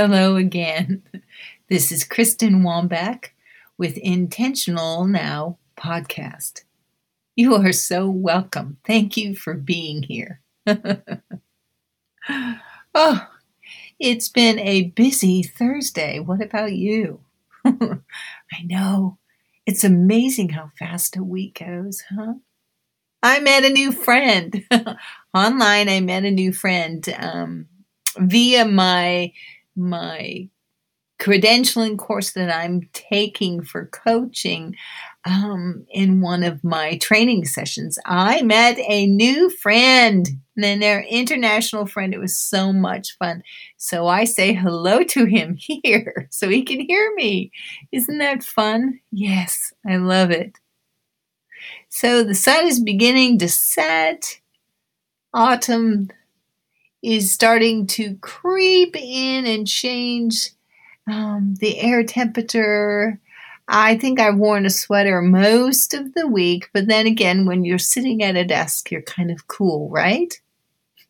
Hello again. This is Kristen Wambach with Intentional Now podcast. You are so welcome. Thank you for being here. oh, it's been a busy Thursday. What about you? I know. It's amazing how fast a week goes, huh? I met a new friend. Online, I met a new friend um, via my my credentialing course that I'm taking for coaching um, in one of my training sessions, I met a new friend, and their international friend. It was so much fun. So I say hello to him here so he can hear me. Isn't that fun? Yes, I love it. So the sun is beginning to set. Autumn is starting to creep in and change um, the air temperature. I think I've worn a sweater most of the week, but then again, when you're sitting at a desk, you're kind of cool, right?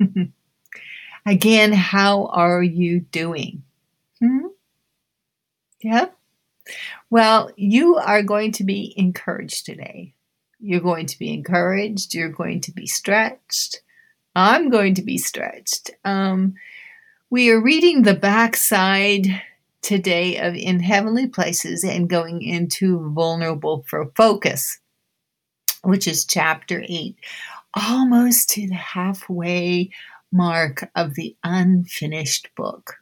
again, how are you doing? Hmm? Yep. Well, you are going to be encouraged today. You're going to be encouraged. You're going to be stretched. I'm going to be stretched. Um, we are reading the backside today of In Heavenly Places and going into Vulnerable for Focus, which is chapter 8, almost to the halfway mark of the unfinished book.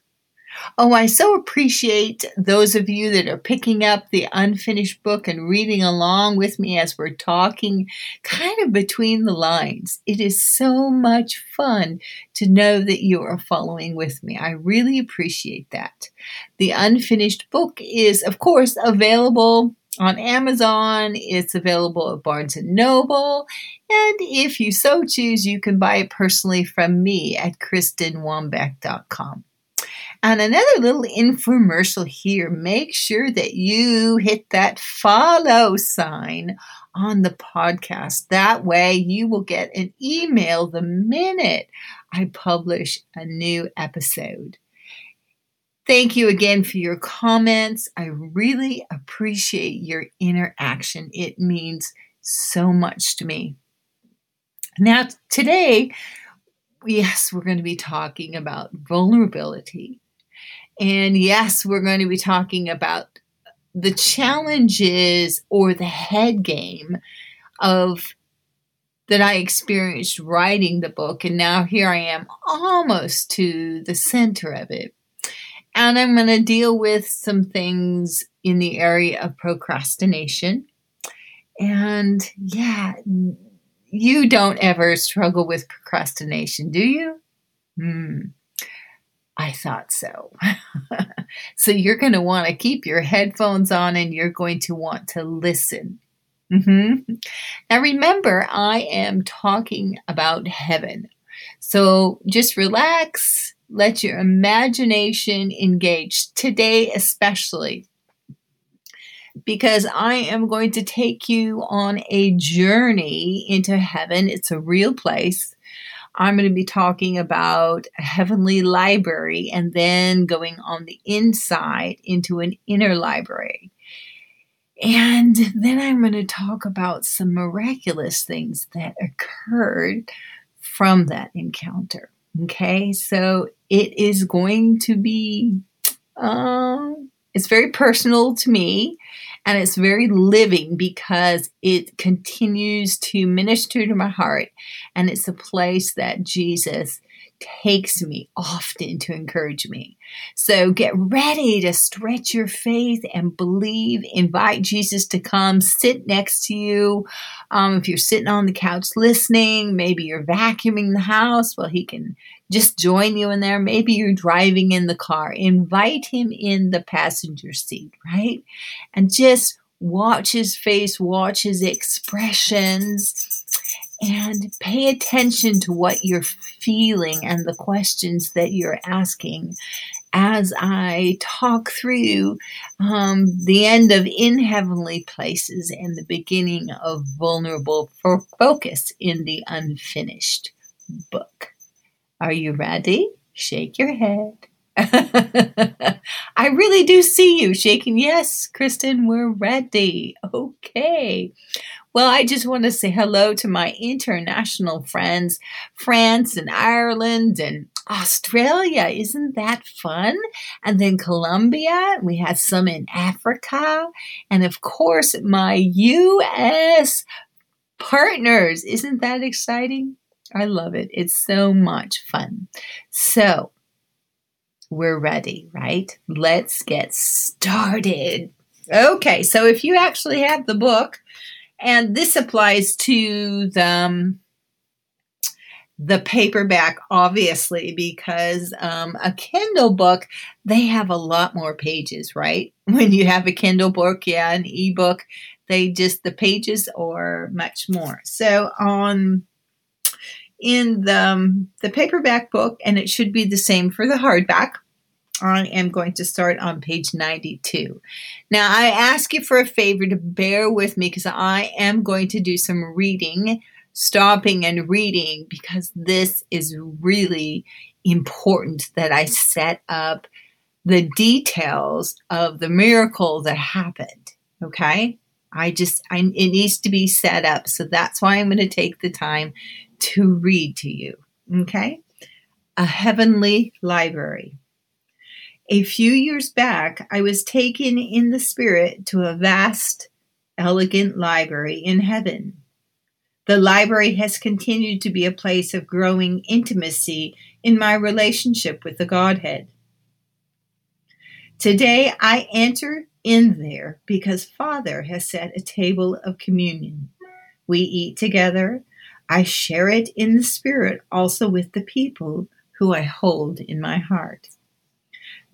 Oh, I so appreciate those of you that are picking up the unfinished book and reading along with me as we're talking kind of between the lines. It is so much fun to know that you are following with me. I really appreciate that. The unfinished book is, of course, available on Amazon. It's available at Barnes and Noble. And if you so choose, you can buy it personally from me at KristenWambach.com. And another little infomercial here make sure that you hit that follow sign on the podcast. That way, you will get an email the minute I publish a new episode. Thank you again for your comments. I really appreciate your interaction. It means so much to me. Now, today, yes, we're going to be talking about vulnerability and yes, we're going to be talking about the challenges or the head game of that I experienced writing the book. And now here I am almost to the center of it. And I'm going to deal with some things in the area of procrastination. And yeah, you don't ever struggle with procrastination, do you? Hmm. I thought so. so you're going to want to keep your headphones on and you're going to want to listen. Mm-hmm. Now remember, I am talking about heaven. So just relax, let your imagination engage today, especially because I am going to take you on a journey into heaven. It's a real place. I'm going to be talking about a heavenly library and then going on the inside into an inner library. And then I'm going to talk about some miraculous things that occurred from that encounter. Okay, so it is going to be, uh, it's very personal to me and it's very living because it continues to minister to my heart. And it's a place that Jesus takes me often to encourage me. So get ready to stretch your faith and believe. Invite Jesus to come sit next to you. Um, if you're sitting on the couch listening, maybe you're vacuuming the house, well, he can just join you in there. Maybe you're driving in the car. Invite him in the passenger seat, right? And just watch his face, watch his expressions and pay attention to what you're feeling and the questions that you're asking as I talk through um, the end of In Heavenly Places and the beginning of Vulnerable for Focus in the Unfinished book. Are you ready? Shake your head. I really do see you shaking. Yes, Kristen, we're ready. Okay. Well, I just want to say hello to my international friends, France and Ireland and Australia. Isn't that fun? And then Colombia. We had some in Africa. And of course, my US partners. Isn't that exciting? I love it. It's so much fun. So, we're ready, right? Let's get started. Okay, so if you actually have the book, and this applies to the, um, the paperback, obviously, because um, a Kindle book, they have a lot more pages, right? When you have a Kindle book, yeah, an ebook, they just, the pages are much more. So on in the, um, the paperback book, and it should be the same for the hardback. I am going to start on page 92. Now, I ask you for a favor to bear with me because I am going to do some reading, stopping and reading, because this is really important that I set up the details of the miracle that happened. Okay? I just, I, it needs to be set up. So that's why I'm going to take the time to read to you. Okay? A heavenly library. A few years back, I was taken in the spirit to a vast, elegant library in heaven. The library has continued to be a place of growing intimacy in my relationship with the Godhead. Today, I enter in there because Father has set a table of communion. We eat together, I share it in the Spirit also with the people who I hold in my heart.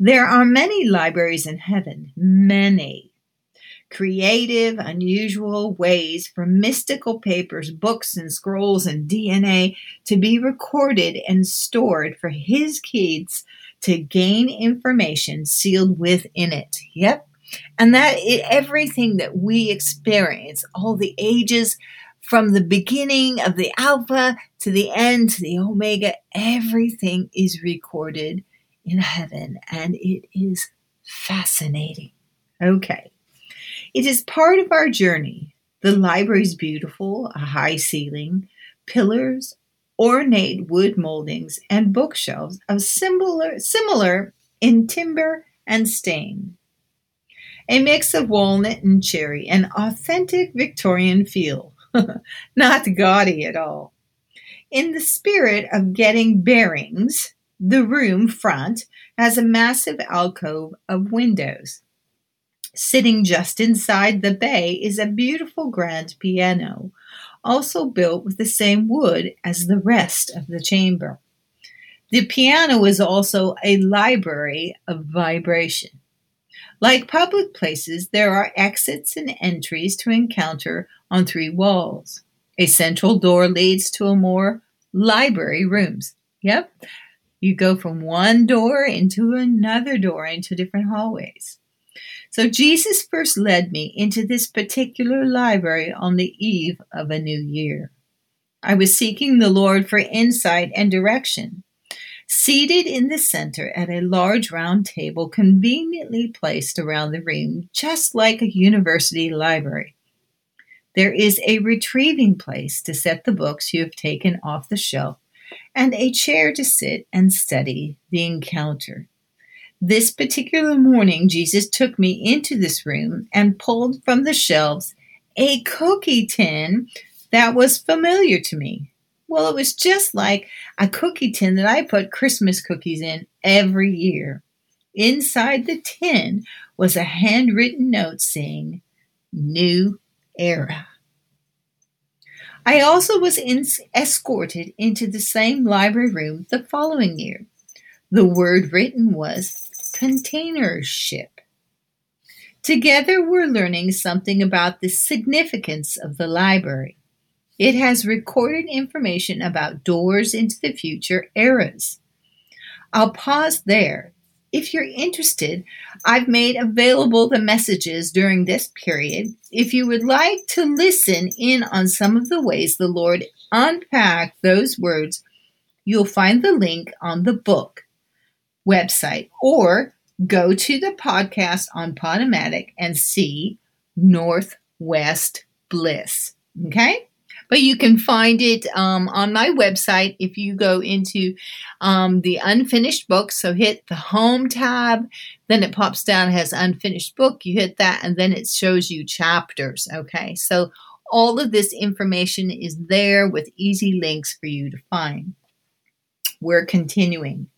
There are many libraries in heaven, many creative, unusual ways for mystical papers, books, and scrolls and DNA to be recorded and stored for his kids to gain information sealed within it. Yep. And that everything that we experience, all the ages from the beginning of the Alpha to the end to the Omega, everything is recorded in heaven and it is fascinating. Okay. It is part of our journey. The library is beautiful, a high ceiling, pillars, ornate wood moldings, and bookshelves of similar, similar in timber and stain. A mix of walnut and cherry, an authentic Victorian feel. not gaudy at all. In the spirit of getting bearings, the room front has a massive alcove of windows. Sitting just inside the bay is a beautiful grand piano, also built with the same wood as the rest of the chamber. The piano is also a library of vibration. Like public places, there are exits and entries to encounter on three walls. A central door leads to a more library rooms. Yep. You go from one door into another door into different hallways. So Jesus first led me into this particular library on the eve of a new year. I was seeking the Lord for insight and direction. Seated in the center at a large round table conveniently placed around the room, just like a university library. There is a retrieving place to set the books you have taken off the shelf and a chair to sit and study the encounter. This particular morning, Jesus took me into this room and pulled from the shelves a cookie tin that was familiar to me. Well, it was just like a cookie tin that I put Christmas cookies in every year. Inside the tin was a handwritten note saying, New era. I also was in, escorted into the same library room the following year. The word written was container ship. Together, we're learning something about the significance of the library. It has recorded information about doors into the future eras. I'll pause there if you're interested, I've made available the messages during this period. If you would like to listen in on some of the ways the Lord unpacked those words, you'll find the link on the book, website or go to the podcast on Podomatic and see Northwest Bliss. Okay? But you can find it um, on my website if you go into um, the unfinished book. So hit the home tab, then it pops down, has unfinished book. You hit that, and then it shows you chapters. Okay, so all of this information is there with easy links for you to find. We're continuing.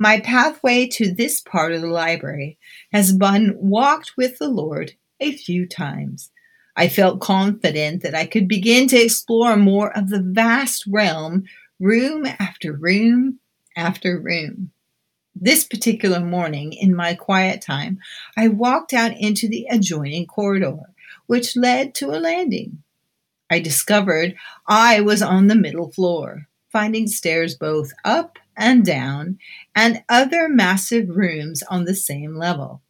My pathway to this part of the library has been walked with the Lord a few times. I felt confident that I could begin to explore more of the vast realm, room after room after room. This particular morning, in my quiet time, I walked out into the adjoining corridor, which led to a landing. I discovered I was on the middle floor, finding stairs both up and down, and other massive rooms on the same level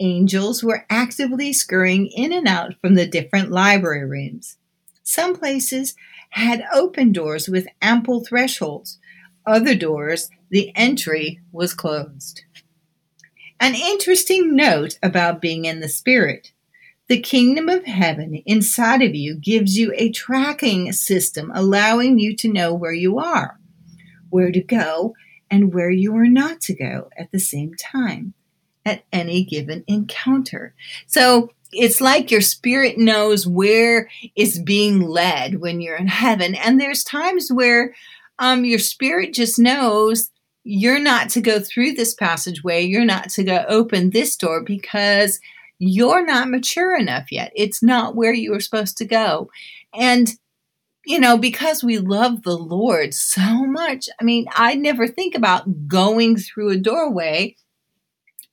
angels were actively scurrying in and out from the different library rooms. Some places had open doors with ample thresholds. Other doors, the entry was closed. An interesting note about being in the Spirit. The kingdom of heaven inside of you gives you a tracking system allowing you to know where you are, where to go, and where you are not to go at the same time at any given encounter. So it's like your spirit knows where it's being led when you're in heaven. And there's times where um, your spirit just knows you're not to go through this passageway, you're not to go open this door because you're not mature enough yet. It's not where you were supposed to go. And you know, because we love the Lord so much. I mean, I never think about going through a doorway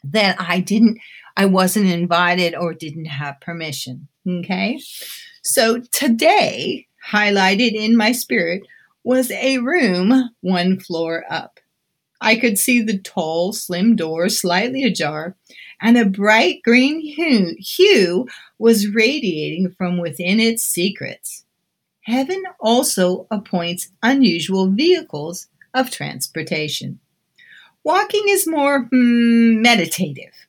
that I didn't, I wasn't invited or didn't have permission. Okay. So today, highlighted in my spirit, was a room one floor up. I could see the tall, slim door slightly ajar, and a bright green hue, hue was radiating from within its secrets. Heaven also appoints unusual vehicles of transportation. Walking is more hmm, meditative.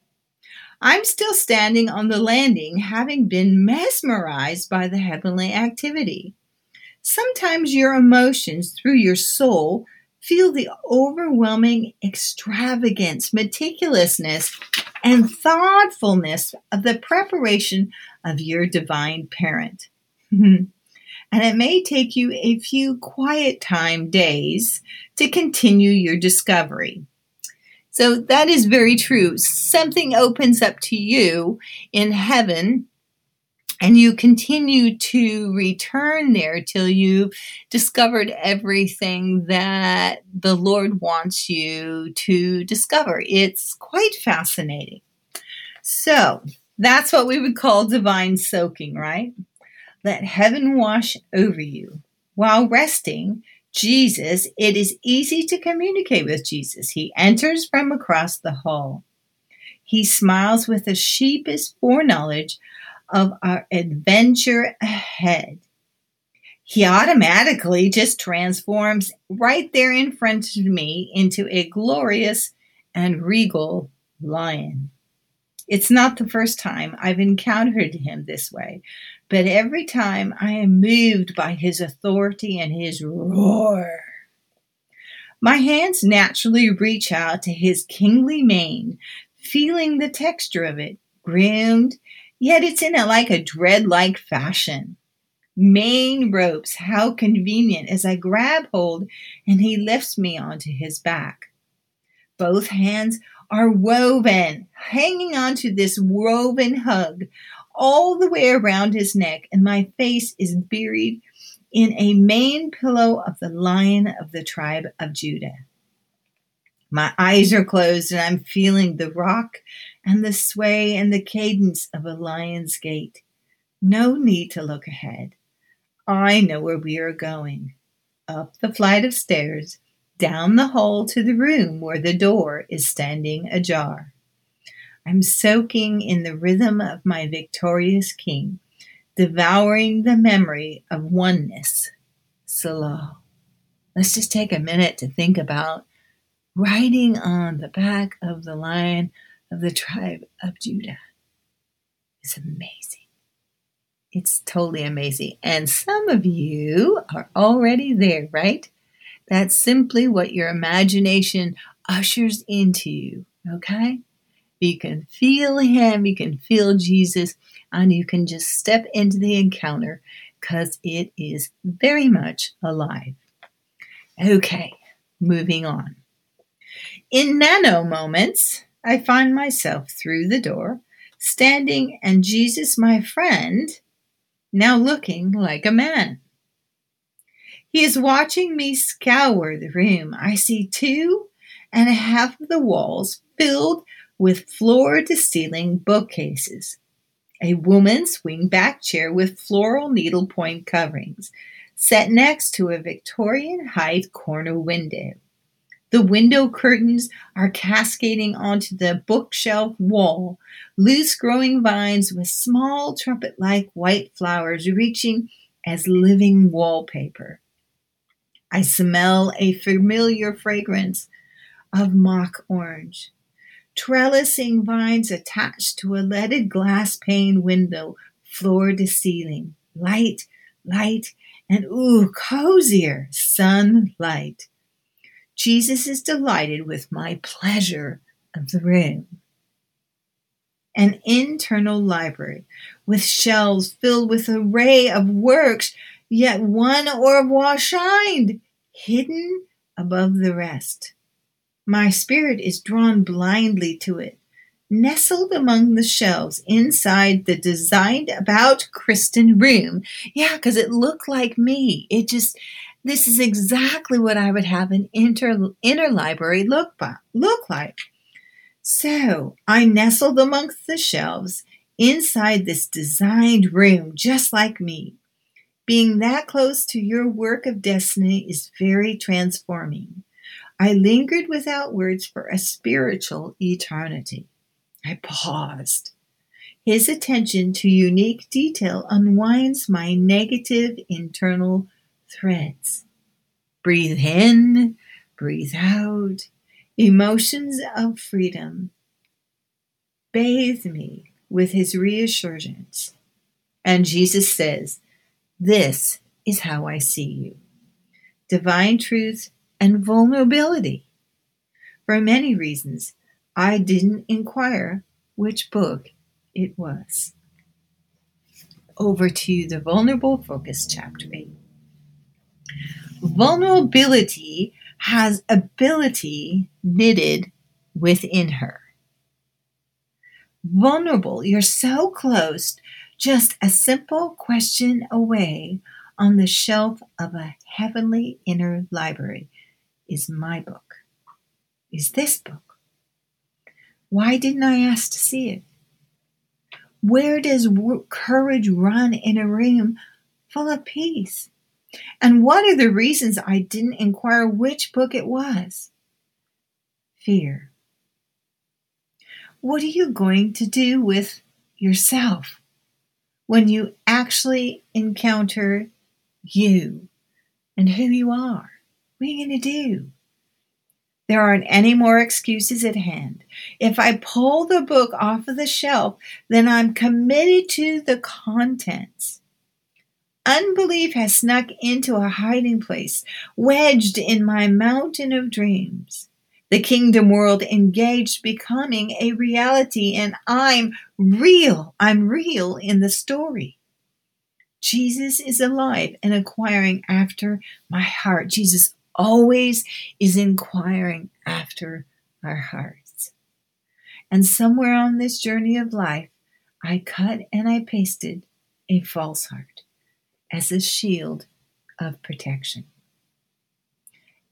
I'm still standing on the landing, having been mesmerized by the heavenly activity. Sometimes your emotions through your soul feel the overwhelming extravagance, meticulousness, and thoughtfulness of the preparation of your divine parent. and it may take you a few quiet time days to continue your discovery. So that is very true. Something opens up to you in heaven and you continue to return there till you've discovered everything that the Lord wants you to discover. It's quite fascinating. So that's what we would call divine soaking, right? Let heaven wash over you. While resting, Jesus, it is easy to communicate with Jesus. He enters from across the hall. He smiles with a sheepish foreknowledge of our adventure ahead. He automatically just transforms right there in front of me into a glorious and regal lion. It's not the first time I've encountered him this way, but every time I am moved by his authority and his roar. My hands naturally reach out to his kingly mane, feeling the texture of it, groomed, yet it's in a like a dread like fashion. Mane ropes, how convenient as I grab hold and he lifts me onto his back. Both hands are woven, hanging onto this woven hug all the way around his neck, and my face is buried in a mane pillow of the lion of the tribe of Judah. My eyes are closed, and I'm feeling the rock and the sway and the cadence of a lion's gait. No need to look ahead. I know where we are going. Up the flight of stairs, down the hall to the room where the door is standing ajar. I'm soaking in the rhythm of my victorious King, devouring the memory of oneness. Selah. Let's just take a minute to think about riding on the back of the lion of the tribe of Judah. It's amazing. It's totally amazing. And some of you are already there, right? That's simply what your imagination ushers into you, okay? You can feel Him, you can feel Jesus, and you can just step into the encounter because it is very much alive. Okay, moving on. In nano moments, I find myself through the door, standing, and Jesus, my friend, now looking like a man. He is watching me scour the room. I see two and a half of the walls filled with floor to ceiling bookcases, a woman's swing-back chair with floral needlepoint coverings, set next to a Victorian height corner window. The window curtains are cascading onto the bookshelf wall, loose growing vines with small trumpet like white flowers reaching as living wallpaper. I smell a familiar fragrance of mock orange. Trellising vines attached to a leaded glass pane window, floor to ceiling. Light, light, and ooh, cozier sunlight. Jesus is delighted with my pleasure of the room. An internal library with shelves filled with array of works, yet one au revoir shined, hidden above the rest. My spirit is drawn blindly to it, nestled among the shelves inside the designed about Kristen room. Yeah, because it looked like me. It just this is exactly what I would have an inter, interlibrary look, by, look like. So I nestled amongst the shelves inside this designed room, just like me. Being that close to your work of destiny is very transforming. I lingered without words for a spiritual eternity. I paused. His attention to unique detail unwinds my negative internal threads. Breathe in, breathe out, emotions of freedom. Bathe me with his reassurance. And Jesus says, This is how I see you. Divine truth and vulnerability. For many reasons, I didn't inquire which book it was. Over to the Vulnerable Focus, Chapter 8 vulnerability has ability knitted within her. Vulnerable, you're so close, just a simple question away on the shelf of a heavenly inner library is my book. Is this book? Why didn't I ask to see it? Where does courage run in a room full of peace? And what are the reasons I didn't inquire which book it was? Fear. What are you going to do with yourself when you actually encounter you and who you are? What are you going to do? There aren't any more excuses at hand. If I pull the book off of the shelf, then I'm committed to the contents. Unbelief has snuck into a hiding place, wedged in my mountain of dreams. The kingdom world engaged becoming a reality, and I'm real. I'm real in the story. Jesus is alive and inquiring after my heart. Jesus always is inquiring after our hearts. And somewhere on this journey of life, I cut and I pasted a false heart as a shield of protection.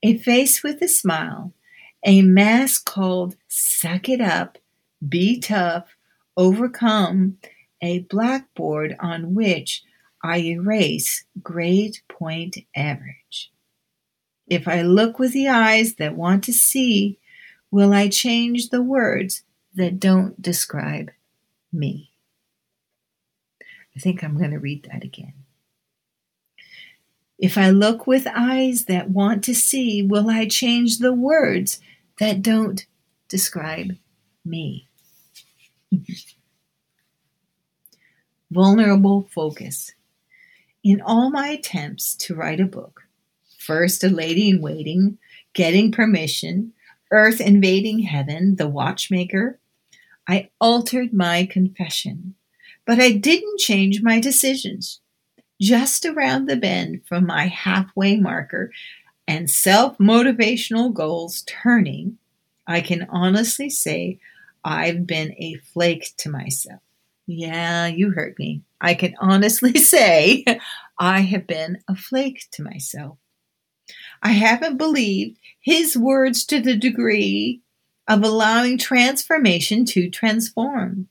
A face with a smile, a mask called Suck It Up, Be Tough, Overcome, a blackboard on which I erase grade point average. If I look with the eyes that want to see, will I change the words that don't describe me? I think I'm going to read that again. If I look with eyes that want to see, will I change the words that don't describe me. Vulnerable focus. In all my attempts to write a book, first a lady in waiting, getting permission, earth invading heaven, the watchmaker, I altered my confession, but I didn't change my decisions. Just around the bend from my halfway marker and self motivational goals turning, I can honestly say I've been a flake to myself. Yeah, you heard me. I can honestly say I have been a flake to myself. I haven't believed his words to the degree of allowing transformation to transform.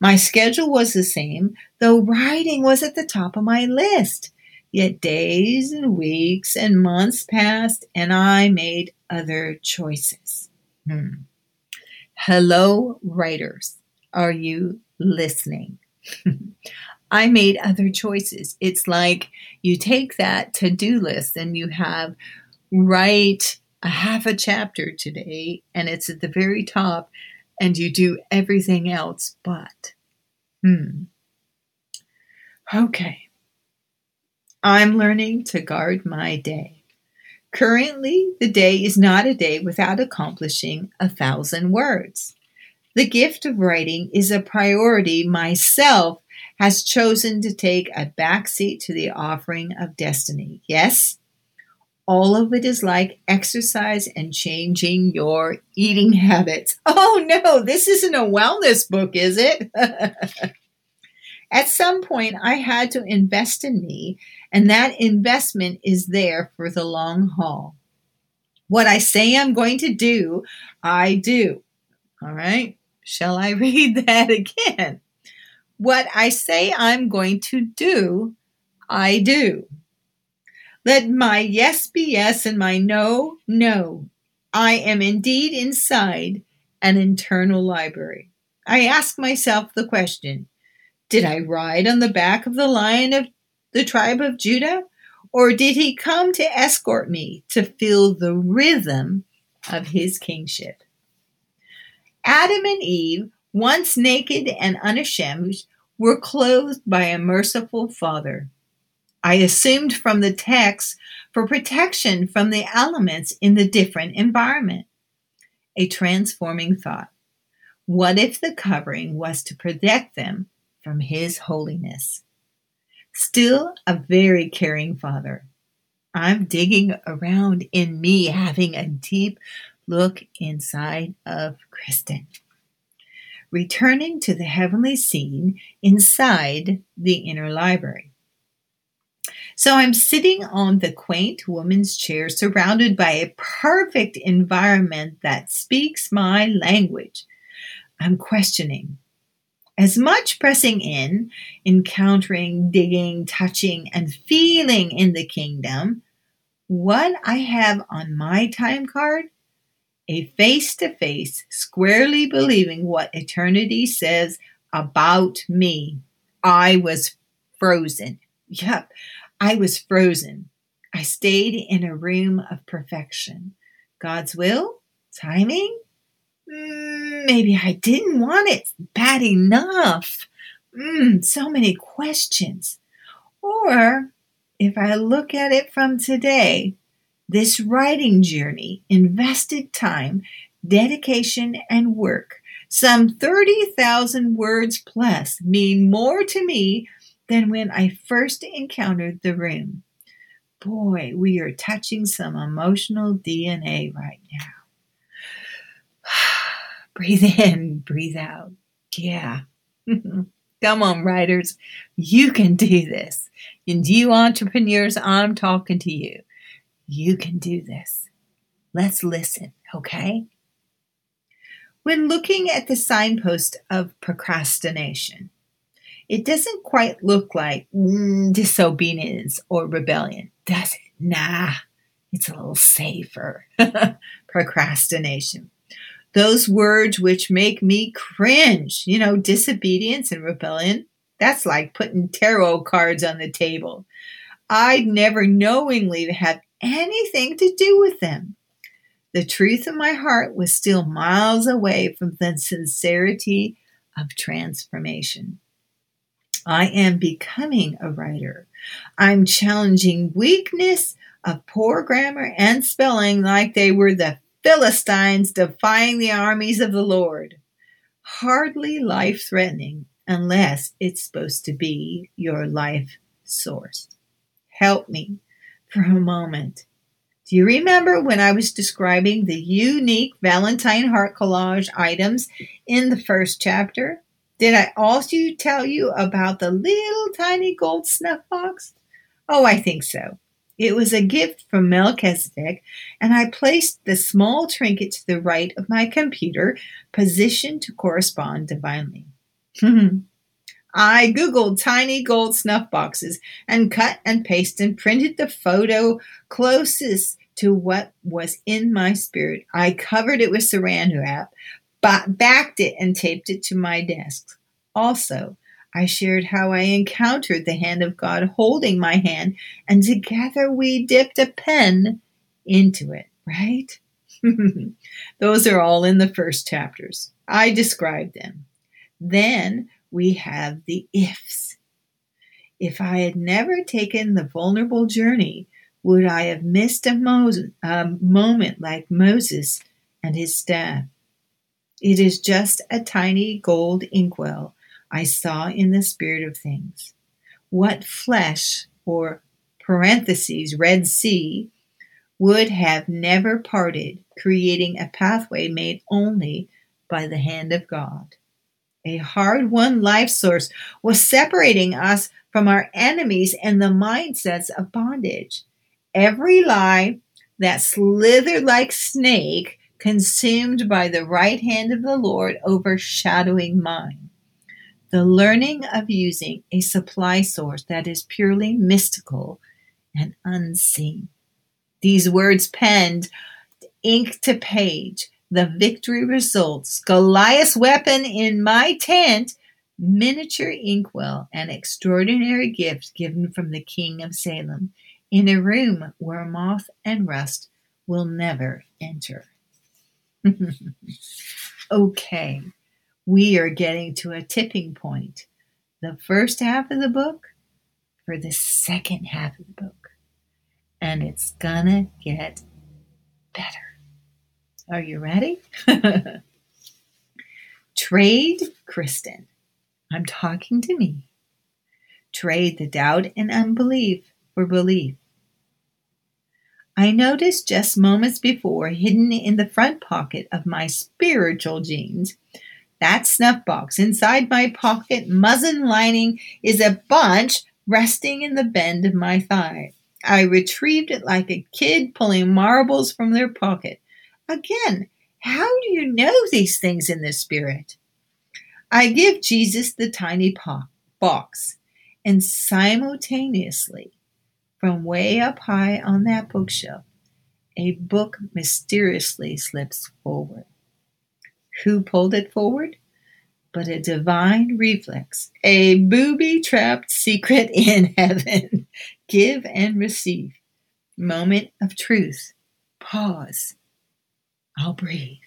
My schedule was the same, though writing was at the top of my list. Yet days and weeks and months passed, and I made other choices. Hmm. Hello, writers. Are you listening? I made other choices. It's like you take that to do list and you have write a half a chapter today, and it's at the very top, and you do everything else but. Hmm. Okay. I'm learning to guard my day. Currently, the day is not a day without accomplishing a thousand words. The gift of writing is a priority myself has chosen to take a backseat to the offering of destiny. Yes, all of it is like exercise and changing your eating habits. Oh no, this isn't a wellness book, is it? At some point, I had to invest in me, and that investment is there for the long haul. What I say I'm going to do, I do. All right. Shall I read that again? What I say I'm going to do, I do. Let my yes be yes and my no, no. I am indeed inside an internal library. I ask myself the question Did I ride on the back of the lion of the tribe of Judah? Or did he come to escort me to feel the rhythm of his kingship? Adam and Eve, once naked and unashamed, were clothed by a merciful Father. I assumed from the text for protection from the elements in the different environment. A transforming thought. What if the covering was to protect them from His holiness? Still a very caring Father. I'm digging around in me, having a deep look inside of Kristen. Returning to the heavenly scene inside the inner library. So I'm sitting on the quaint woman's chair surrounded by a perfect environment that speaks my language. I'm questioning. As much pressing in, encountering, digging, touching, and feeling in the kingdom, what I have on my time card a face to face, squarely believing what eternity says about me. I was frozen. Yep, I was frozen. I stayed in a room of perfection. God's will? Timing? Mm, maybe I didn't want it bad enough. Mm, so many questions. Or if I look at it from today, this writing journey invested time, dedication, and work, some 30,000 words plus, mean more to me than when I first encountered the room. Boy, we are touching some emotional DNA right now. breathe in, breathe out. Yeah. Come on, writers. You can do this. And you entrepreneurs, I'm talking to you. You can do this. Let's listen, okay? When looking at the signpost of procrastination, it doesn't quite look like mm, disobedience or rebellion, does it? Nah, it's a little safer. Procrastination. Those words which make me cringe, you know, disobedience and rebellion, that's like putting tarot cards on the table. I'd never knowingly have anything to do with them. the truth in my heart was still miles away from the sincerity of transformation. I am becoming a writer. I'm challenging weakness of poor grammar and spelling like they were the Philistines defying the armies of the Lord. Hardly life threatening unless it's supposed to be your life source. Help me for a moment. Do you remember when I was describing the unique Valentine heart collage items in the first chapter? Did I also tell you about the little tiny gold snuff box? Oh, I think so. It was a gift from Melchizedek, and I placed the small trinket to the right of my computer, positioned to correspond divinely. I Googled tiny gold snuff boxes and cut and pasted and printed the photo closest to what was in my spirit. I covered it with saran wrap, backed it, and taped it to my desk. Also, I shared how I encountered the hand of God holding my hand, and together we dipped a pen into it, right? Those are all in the first chapters. I described them. Then we have the ifs. If I had never taken the vulnerable journey, would I have missed a, mo- a moment like Moses and his staff? It is just a tiny gold inkwell I saw in the spirit of things. What flesh, or parentheses, Red Sea, would have never parted, creating a pathway made only by the hand of God a hard won life source, was separating us from our enemies and the mindsets of bondage. Every lie that slithered like snake consumed by the right hand of the Lord overshadowing mine. The learning of using a supply source that is purely mystical and unseen. These words penned ink to page the victory results. Goliath's weapon in my tent, miniature inkwell, an extraordinary gift given from the king of Salem, in a room where moth and rust will never enter. okay, we are getting to a tipping point. The first half of the book for the second half of the book. And it's gonna get better. Are you ready? Trade Kristen. I'm talking to me. Trade the doubt and unbelief for belief. I noticed just moments before, hidden in the front pocket of my spiritual jeans, that snuff box inside my pocket muslin lining is a bunch resting in the bend of my thigh. I retrieved it like a kid pulling marbles from their pocket. Again, how do you know these things in the Spirit? I give Jesus the tiny po- box, and simultaneously, from way up high on that bookshelf, a book mysteriously slips forward. Who pulled it forward? But a divine reflex, a booby trapped secret in heaven. Give and receive. Moment of truth. Pause I'll breathe.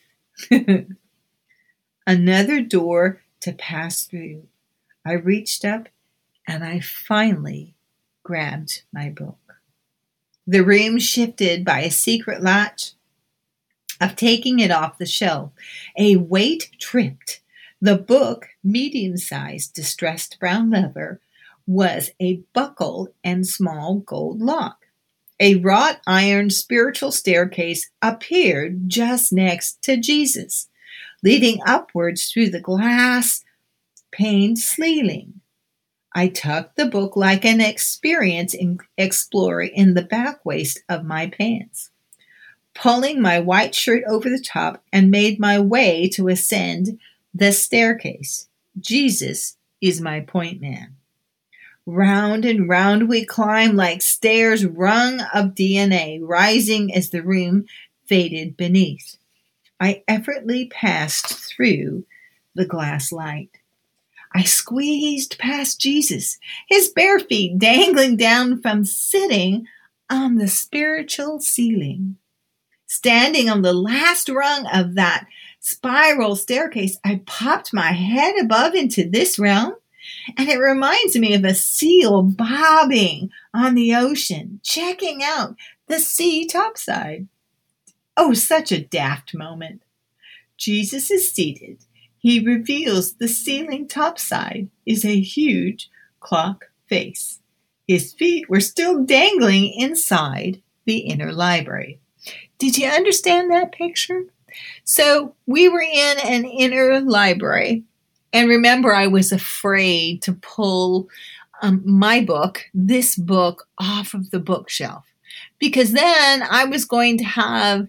Another door to pass through. I reached up and I finally grabbed my book. The room shifted by a secret latch of taking it off the shelf. A weight tripped. The book, medium sized distressed brown leather, was a buckle and small gold lock a wrought iron spiritual staircase appeared just next to Jesus, leading upwards through the glass paned ceiling. I tucked the book like an experienced explorer in the back waist of my pants, pulling my white shirt over the top, and made my way to ascend the staircase. Jesus is my point man. Round and round we climb like stairs rung of DNA, rising as the room faded beneath. I effortlessly passed through the glass light. I squeezed past Jesus, his bare feet dangling down from sitting on the spiritual ceiling. Standing on the last rung of that spiral staircase, I popped my head above into this realm, and it reminds me of a seal bobbing on the ocean, checking out the sea topside. Oh, such a daft moment. Jesus is seated. He reveals the ceiling topside is a huge clock face. His feet were still dangling inside the inner library. Did you understand that picture? So we were in an inner library. And remember, I was afraid to pull um, my book, this book, off of the bookshelf because then I was going to have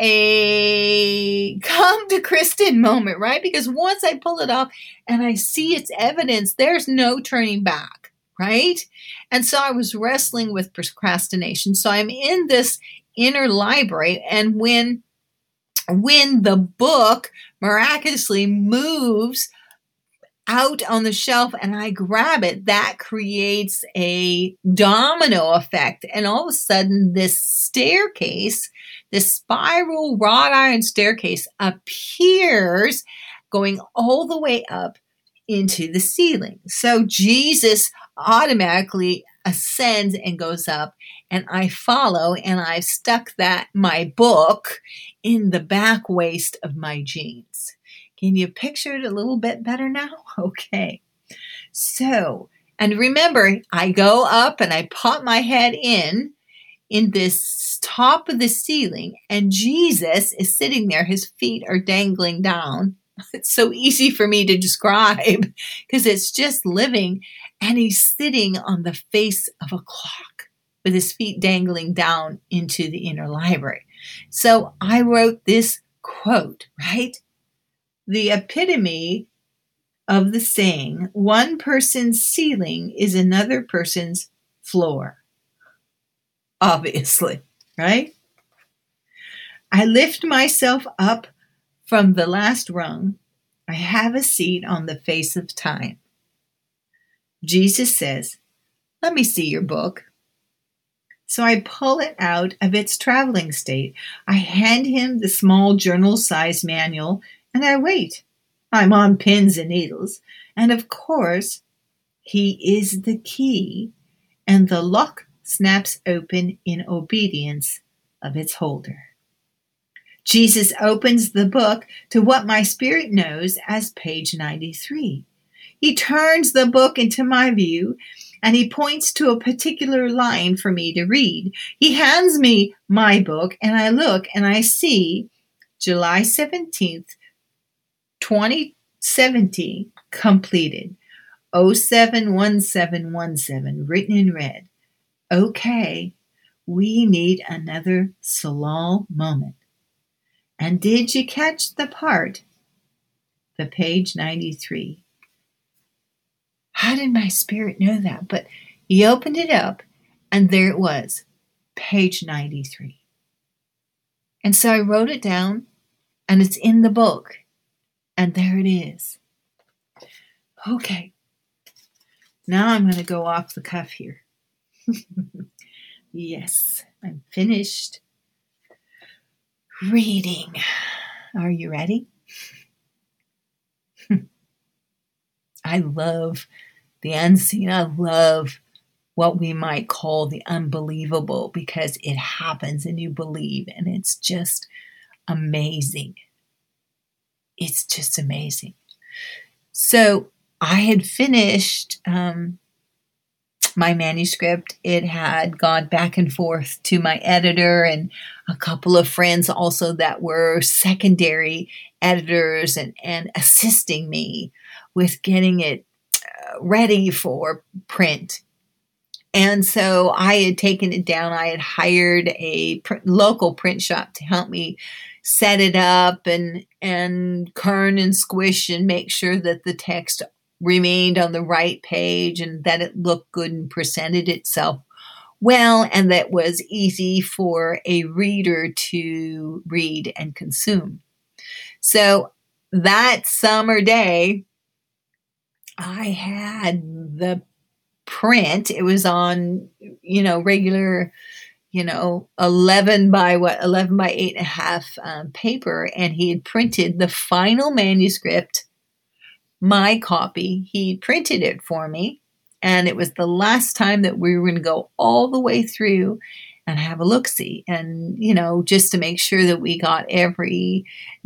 a come to Kristen moment, right? Because once I pull it off and I see its evidence, there's no turning back, right? And so I was wrestling with procrastination. So I'm in this inner library and when when the book miraculously moves out on the shelf and I grab it, that creates a domino effect. And all of a sudden, this staircase, this spiral wrought iron staircase appears going all the way up into the ceiling. So Jesus automatically ascends and goes up and I follow and I've stuck that my book in the back waist of my jeans. Can you picture it a little bit better now? Okay. So, and remember, I go up and I pop my head in in this top of the ceiling, and Jesus is sitting there. His feet are dangling down. It's so easy for me to describe because it's just living, and he's sitting on the face of a clock with his feet dangling down into the inner library. So I wrote this quote, right? The epitome of the saying one person's ceiling is another person's floor. Obviously, right? I lift myself up from the last rung. I have a seat on the face of time. Jesus says, Let me see your book. So I pull it out of its traveling state. I hand him the small journal sized manual and I wait. I'm on pins and needles, and of course, he is the key, and the lock snaps open in obedience of its holder. Jesus opens the book to what my spirit knows as page 93. He turns the book into my view and he points to a particular line for me to read. He hands me my book and I look and I see July 17th, 2070 completed. 071717 written in red. Okay, we need another Selah moment. And did you catch the part? The page 93. How did my spirit know that? But he opened it up and there it was, page 93. And so I wrote it down and it's in the book. And there it is. Okay. Now I'm going to go off the cuff here. yes, I'm finished reading. Are you ready? I love the unseen. I love what we might call the unbelievable because it happens and you believe, and it's just amazing it's just amazing. So I had finished um, my manuscript. It had gone back and forth to my editor and a couple of friends also that were secondary editors and, and assisting me with getting it uh, ready for print. And so I had taken it down. I had hired a pr- local print shop to help me set it up and and kern and squish and make sure that the text remained on the right page and that it looked good and presented itself well and that was easy for a reader to read and consume. So that summer day, I had the print. It was on, you know, regular you know, 11 by what, 11 by eight and a half um, paper. And he had printed the final manuscript, my copy. He printed it for me. And it was the last time that we were going to go all the way through and have a look see. And, you know, just to make sure that we got every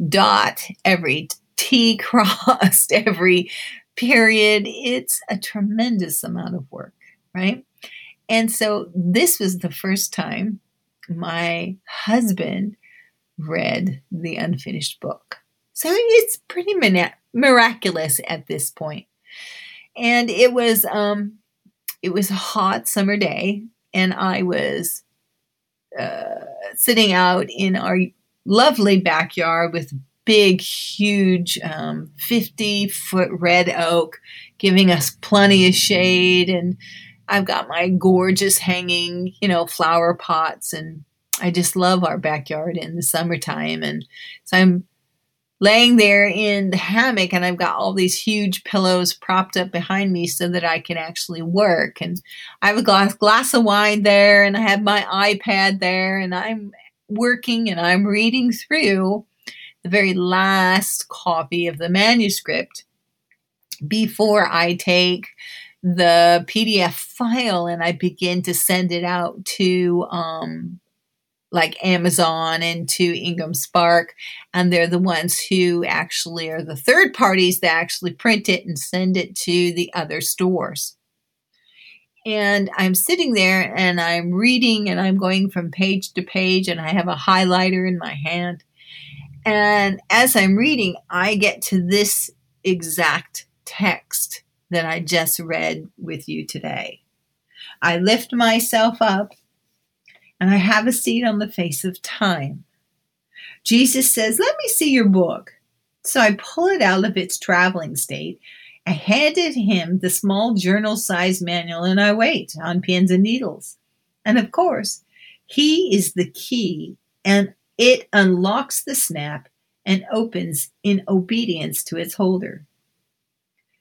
dot, every T crossed, every period. It's a tremendous amount of work, right? And so this was the first time my husband read the unfinished book. So it's pretty miraculous at this point. And it was um it was a hot summer day and I was uh, sitting out in our lovely backyard with big, huge, um, 50 foot red oak, giving us plenty of shade. And I've got my gorgeous hanging, you know, flower pots. And I just love our backyard in the summertime. And so I'm laying there in the hammock and I've got all these huge pillows propped up behind me so that I can actually work. And I have a glass glass of wine there and I have my iPad there and I'm working and I'm reading through the very last copy of the manuscript before I take the PDF file and I begin to send it out to um, like Amazon and to Ingram Spark. And they're the ones who actually are the third parties that actually print it and send it to the other stores. And I'm sitting there and I'm reading and I'm going from page to page and I have a highlighter in my hand. And as I'm reading, I get to this exact text that I just read with you today. I lift myself up and I have a seat on the face of time. Jesus says, Let me see your book. So I pull it out of its traveling state. I handed him the small journal sized manual and I wait on pins and needles. And of course, he is the key and it unlocks the snap and opens in obedience to its holder.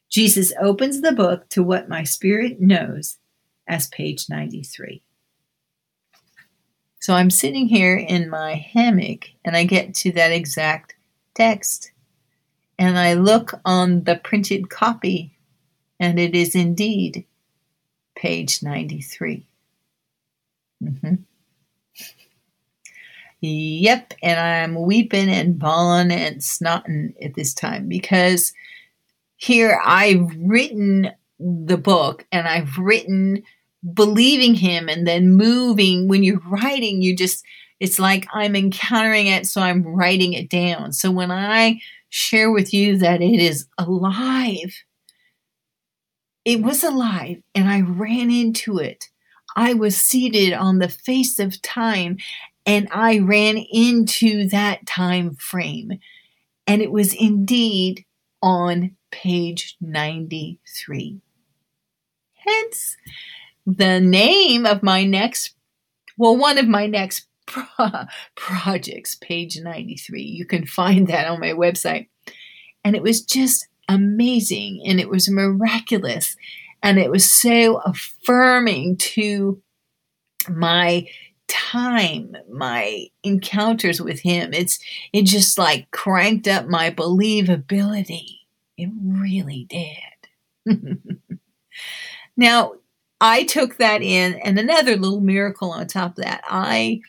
Jesus opens the book to what my spirit knows as page 93. So I'm sitting here in my hammock and I get to that exact text. And I look on the printed copy, and it is indeed page 93. Mm-hmm. Yep, and I'm weeping and bawling and snotting at this time because here I've written the book and I've written believing him and then moving. When you're writing you just it's like i'm encountering it so i'm writing it down. So when i share with you that it is alive it was alive and i ran into it. I was seated on the face of time and i ran into that time frame. And it was indeed on page 93 hence the name of my next, well, one of my next pro- projects, page 93. You can find that on my website. And it was just amazing and it was miraculous. And it was so affirming to my time, my encounters with him. It's it just like cranked up my believability. It really did. now, I took that in, and another little miracle on top of that. I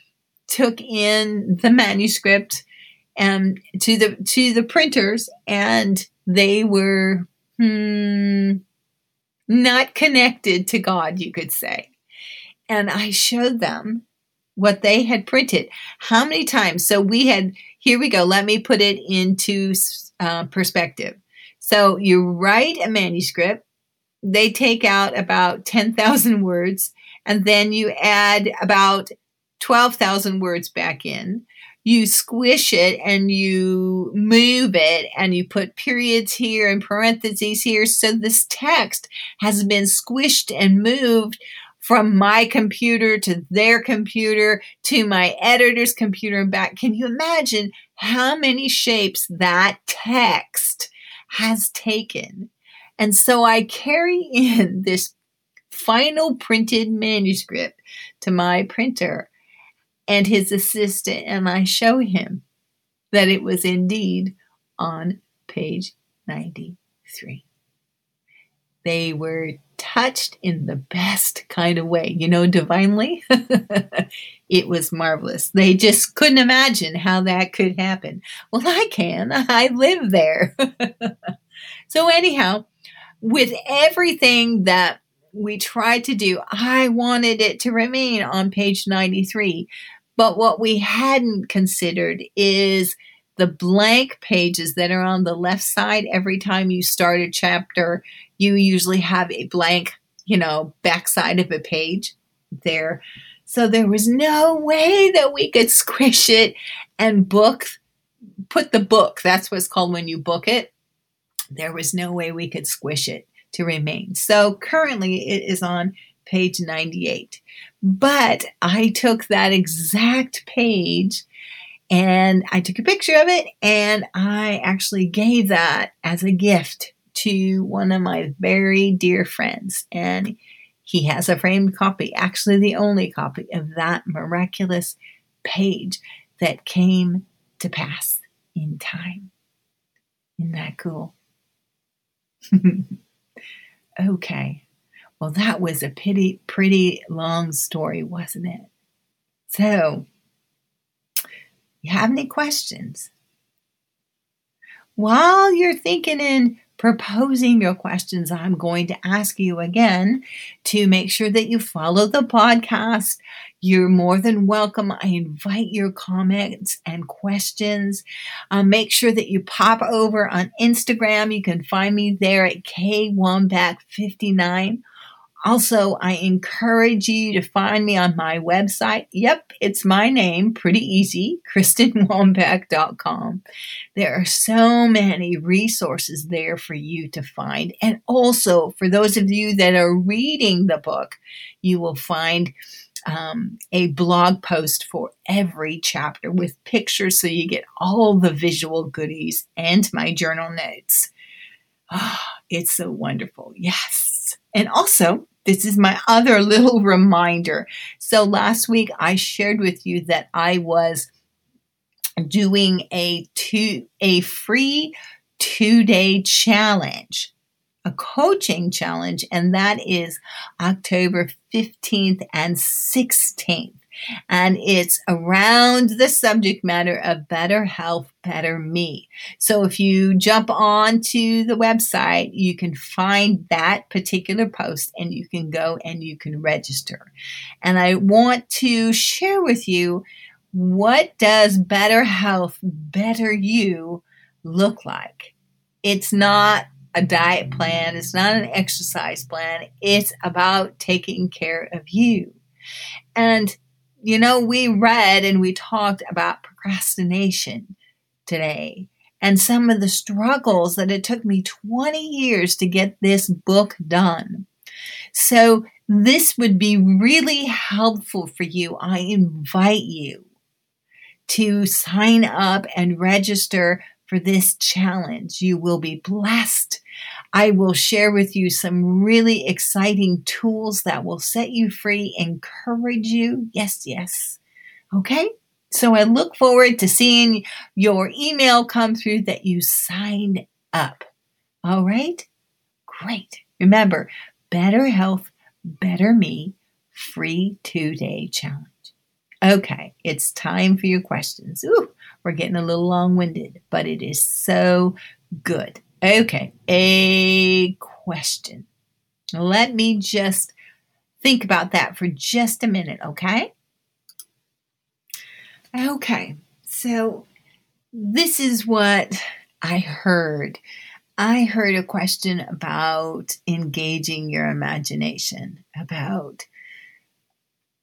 took in the manuscript and to the to the printers, and they were hmm, not connected to God, you could say. And I showed them what they had printed. How many times? So we had. Here we go. Let me put it into uh, perspective. So you write a manuscript they take out about 10,000 words and then you add about 12,000 words back in. You squish it and you move it and you put periods here and parentheses here. So this text has been squished and moved from my computer to their computer to my editor's computer and back. Can you imagine how many shapes that text has taken? And so I carry in this final printed manuscript to my printer. and his assistant and I show him that it was indeed on page 93. They were touched in the best kind of way, you know, divinely. it was marvelous. They just couldn't imagine how that could happen. Well, I can. I live there. so, anyhow, with everything that we tried to do, I wanted it to remain on page 93. But what we hadn't considered is the blank pages that are on the left side every time you start a chapter you usually have a blank you know backside of a page there. So there was no way that we could squish it and book put the book that's what's called when you book it. There was no way we could squish it to remain. So currently it is on page 98 but i took that exact page and I took a picture of it and I actually gave that as a gift to one of my very dear friends. And he has a framed copy, actually, the only copy of that miraculous page that came to pass in time. Isn't that cool? okay. Well, that was a pretty, pretty long story, wasn't it? So, you have any questions? While you're thinking and proposing your questions, I'm going to ask you again to make sure that you follow the podcast. You're more than welcome. I invite your comments and questions. Um, make sure that you pop over on Instagram. You can find me there at K Wambach59 also, I encourage you to find me on my website. Yep, it's my name, pretty easy, KristenWambach.com. There are so many resources there for you to find. And also, for those of you that are reading the book, you will find um, a blog post for every chapter with pictures so you get all the visual goodies and my journal notes. Oh, it's so wonderful. Yes. And also, this is my other little reminder. So last week I shared with you that I was doing a two a free 2-day challenge a coaching challenge, and that is October 15th and 16th and it's around the subject matter of better health, better me. So if you jump on to the website, you can find that particular post and you can go and you can register. And I want to share with you what does better health, better you look like? It's not a diet plan, it's not an exercise plan. It's about taking care of you. And you know, we read and we talked about procrastination today and some of the struggles that it took me 20 years to get this book done. So, this would be really helpful for you. I invite you to sign up and register for this challenge. You will be blessed. I will share with you some really exciting tools that will set you free, encourage you. Yes, yes. Okay. So I look forward to seeing your email come through that you signed up. All right. Great. Remember, better health, better me, free two day challenge. Okay, it's time for your questions. Ooh, we're getting a little long winded, but it is so good. Okay, a question. Let me just think about that for just a minute, okay? Okay, so this is what I heard. I heard a question about engaging your imagination, about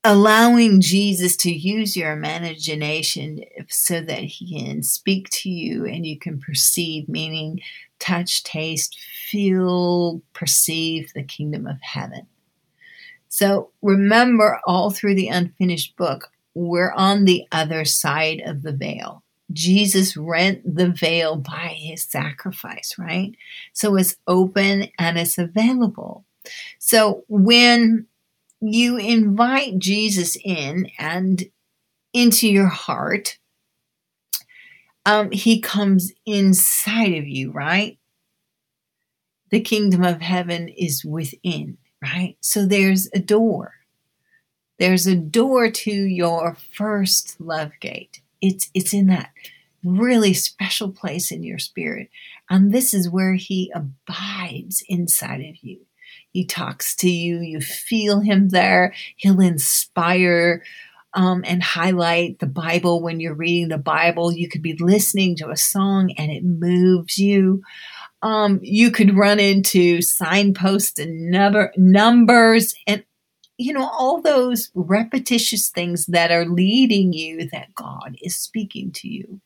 allowing Jesus to use your imagination so that he can speak to you and you can perceive, meaning touch, taste, feel, perceive the kingdom of heaven. So remember, all through the unfinished book, we're on the other side of the veil. Jesus rent the veil by his sacrifice, right? So it's open and it's available. So when you invite Jesus in and into your heart, um, he comes inside of you, right? The kingdom of heaven is within, right? So there's a door. There's a door to your first love gate. It's it's in that really special place in your spirit. And this is where he abides inside of you. He talks to you, you feel him there. He'll inspire um, and highlight the Bible when you're reading the Bible. You could be listening to a song and it moves you. Um, you could run into signposts and number, numbers and you know all those repetitious things that are leading you that God is speaking to you.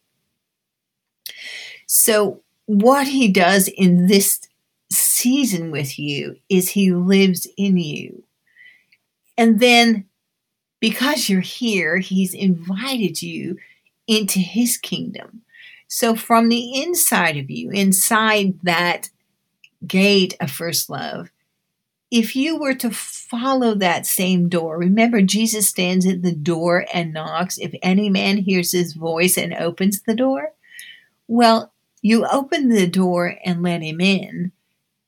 So what he does in this season with you is he lives in you. And then because you're here, he's invited you into his kingdom. So, from the inside of you, inside that gate of first love, if you were to follow that same door, remember Jesus stands at the door and knocks. If any man hears his voice and opens the door, well, you open the door and let him in.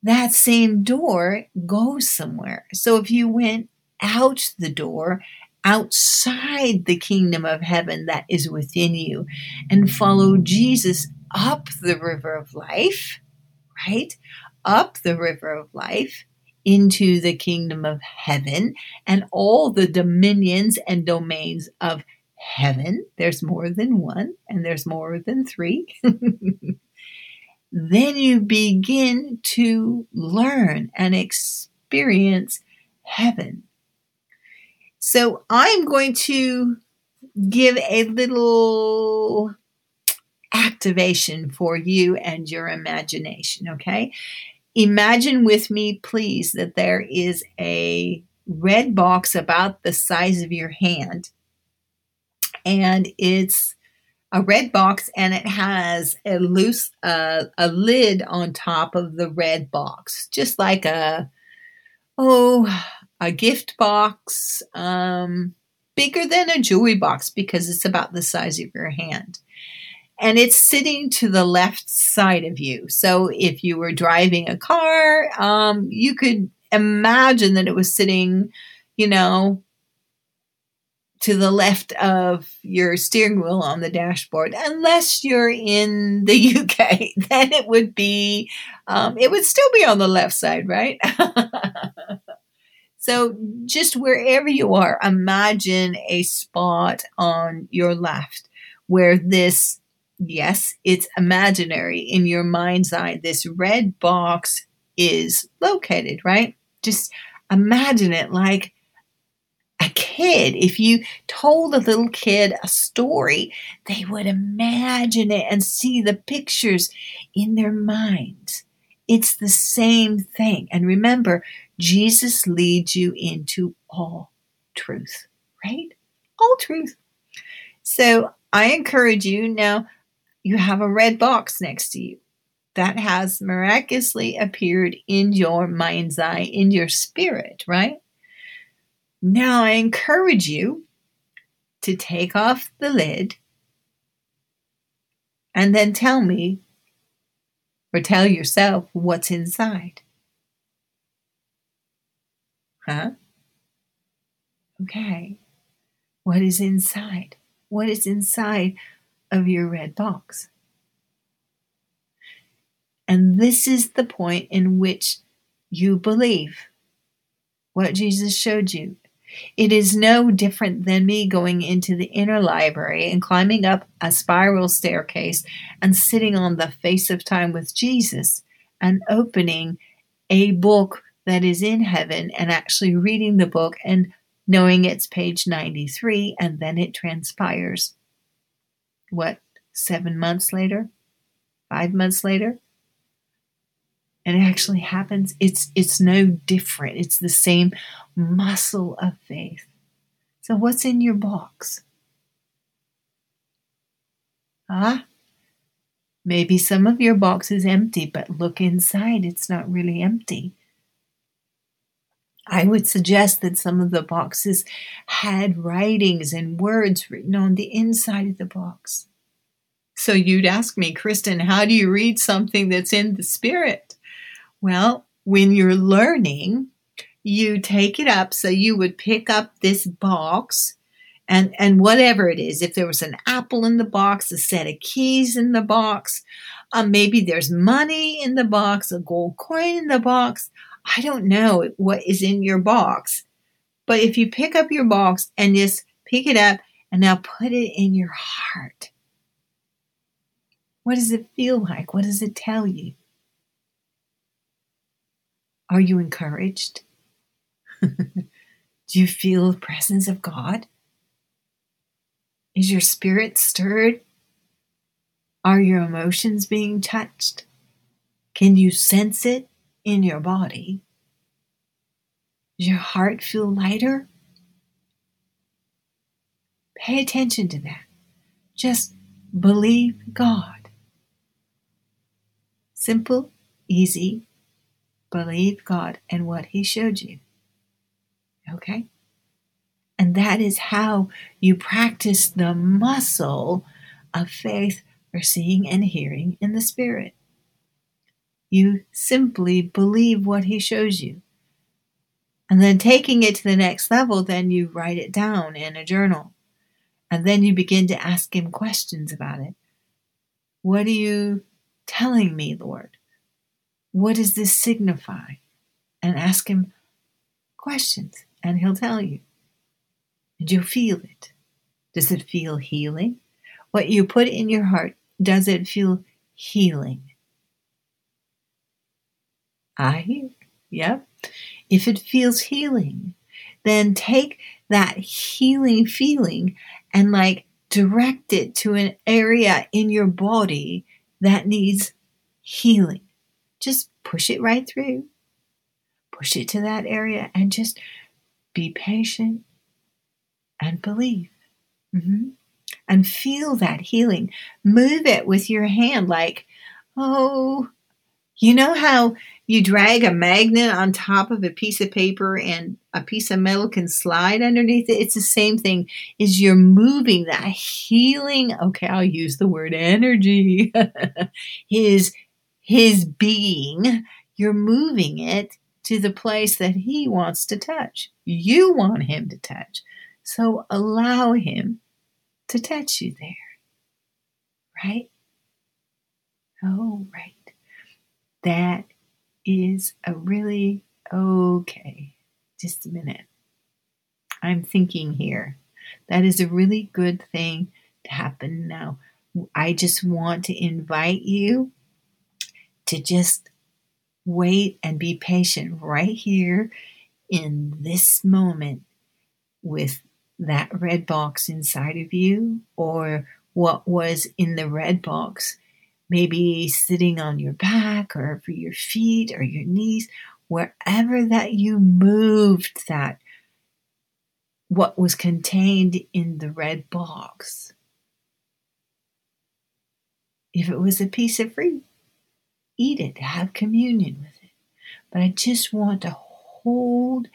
That same door goes somewhere. So if you went out the door outside the kingdom of heaven that is within you and follow Jesus up the river of life, right? Up the river of life into the kingdom of heaven and all the dominions and domains of heaven. There's more than one and there's more than three. then you begin to learn and experience heaven so I'm going to give a little activation for you and your imagination, okay? Imagine with me, please, that there is a red box about the size of your hand, and it's a red box and it has a loose uh, a lid on top of the red box just like a oh a gift box, um, bigger than a jewelry box because it's about the size of your hand. And it's sitting to the left side of you. So if you were driving a car, um, you could imagine that it was sitting, you know, to the left of your steering wheel on the dashboard, unless you're in the UK, then it would be, um, it would still be on the left side, right? So, just wherever you are, imagine a spot on your left where this, yes, it's imaginary in your mind's eye, this red box is located, right? Just imagine it like a kid. If you told a little kid a story, they would imagine it and see the pictures in their minds. It's the same thing. And remember, Jesus leads you into all truth, right? All truth. So I encourage you now, you have a red box next to you that has miraculously appeared in your mind's eye, in your spirit, right? Now I encourage you to take off the lid and then tell me or tell yourself what's inside. Huh? Okay. What is inside? What is inside of your red box? And this is the point in which you believe what Jesus showed you. It is no different than me going into the inner library and climbing up a spiral staircase and sitting on the face of time with Jesus and opening a book that is in heaven and actually reading the book and knowing it's page 93 and then it transpires. What, seven months later? Five months later? And it actually happens. It's it's no different. It's the same muscle of faith. So what's in your box? Ah, maybe some of your box is empty, but look inside. It's not really empty. I would suggest that some of the boxes had writings and words written on the inside of the box. So you'd ask me, Kristen, how do you read something that's in the spirit? Well, when you're learning, you take it up. So you would pick up this box and, and whatever it is, if there was an apple in the box, a set of keys in the box, uh, maybe there's money in the box, a gold coin in the box. I don't know what is in your box. But if you pick up your box and just pick it up and now put it in your heart, what does it feel like? What does it tell you? Are you encouraged? Do you feel the presence of God? Is your spirit stirred? Are your emotions being touched? Can you sense it in your body? Does your heart feel lighter? Pay attention to that. Just believe God. Simple, easy. Believe God and what He showed you. Okay? And that is how you practice the muscle of faith for seeing and hearing in the Spirit. You simply believe what He shows you. And then taking it to the next level, then you write it down in a journal. And then you begin to ask Him questions about it. What are you telling me, Lord? What does this signify? And ask Him questions and he'll tell you. And you'll feel it. Does it feel healing? What you put in your heart, does it feel healing? I hear. Yep. If it feels healing, then take that healing feeling and like direct it to an area in your body that needs healing. Just push it right through. Push it to that area and just be patient and believe. Mm-hmm. And feel that healing. Move it with your hand, like, oh, you know how you drag a magnet on top of a piece of paper and a piece of metal can slide underneath it? It's the same thing, is you're moving that healing, okay, I'll use the word energy, his his being, you're moving it to the place that he wants to touch. You want him to touch. So allow him to touch you there. Right? Oh, right. That is a really okay. Just a minute. I'm thinking here. That is a really good thing to happen now. I just want to invite you to just wait and be patient right here in this moment with that red box inside of you or what was in the red box, maybe sitting on your back or for your feet or your knees, wherever that you moved that what was contained in the red box. If it was a piece of fruit, eat it, have communion with it. But I just want to hold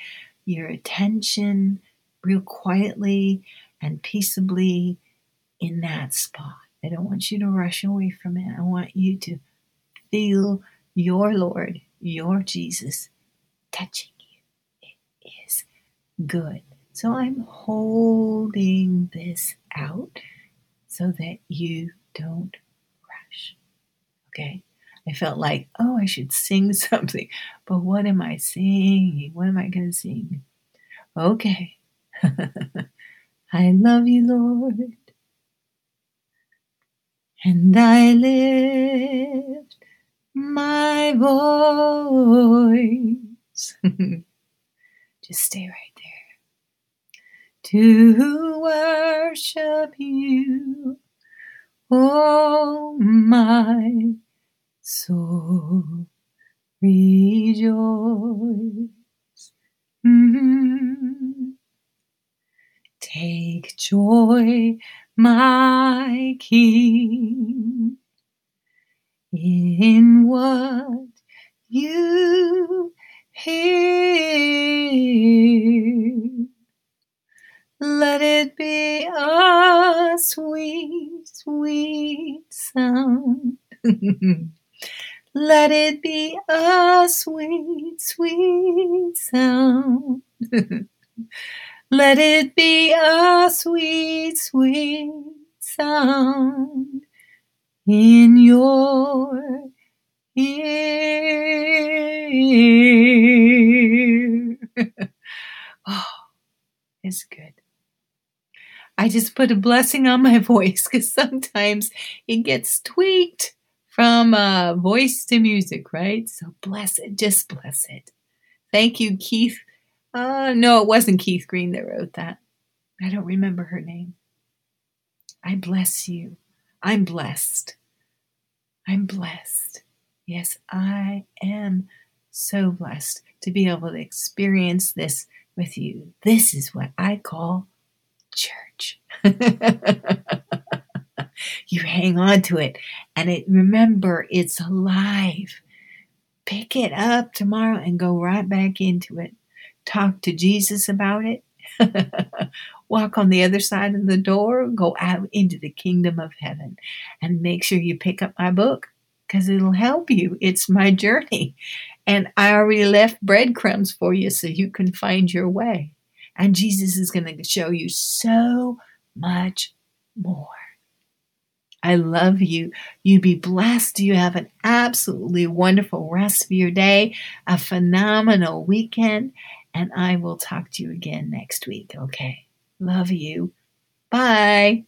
your attention real quietly and peaceably in that spot. I don't want you to rush away from it. I want you to feel your Lord, your Jesus touching you. It is good. So I'm holding this out so that you don't rush. Okay? I felt like, oh, I should sing something. But what am I singing? What am I going to sing? Okay. I love you, Lord. And I lift my voice. Just stay right there. To worship you, oh my so rejoice. Mm-hmm. Take joy, my King, in what you hear. Let it be a sweet, sweet sound. Let it be a sweet, sweet sound. Let it be a sweet, sweet sound in your ear. oh, it's good. I just put a blessing on my voice because sometimes it gets tweaked from uh, voice to music, right? So bless it, just bless it. Thank you, Keith. Uh, no, it wasn't Keith Green that wrote that. I don't remember her name. I bless you. I'm blessed. I'm blessed. Yes, I am so blessed to be able to experience this with you. This is what I call church. you hang on to it and it remember it's alive. Pick it up tomorrow and go right back into it. Talk to Jesus about it. Walk on the other side of the door, go out into the kingdom of heaven and make sure you pick up my book because it'll help you. It's my journey. And I already left breadcrumbs for you so you can find your way. And Jesus is going to show you so much more. I love you. You be blessed. You have an absolutely wonderful rest of your day, a phenomenal weekend, and I will talk to you again next week. Okay. Love you. Bye.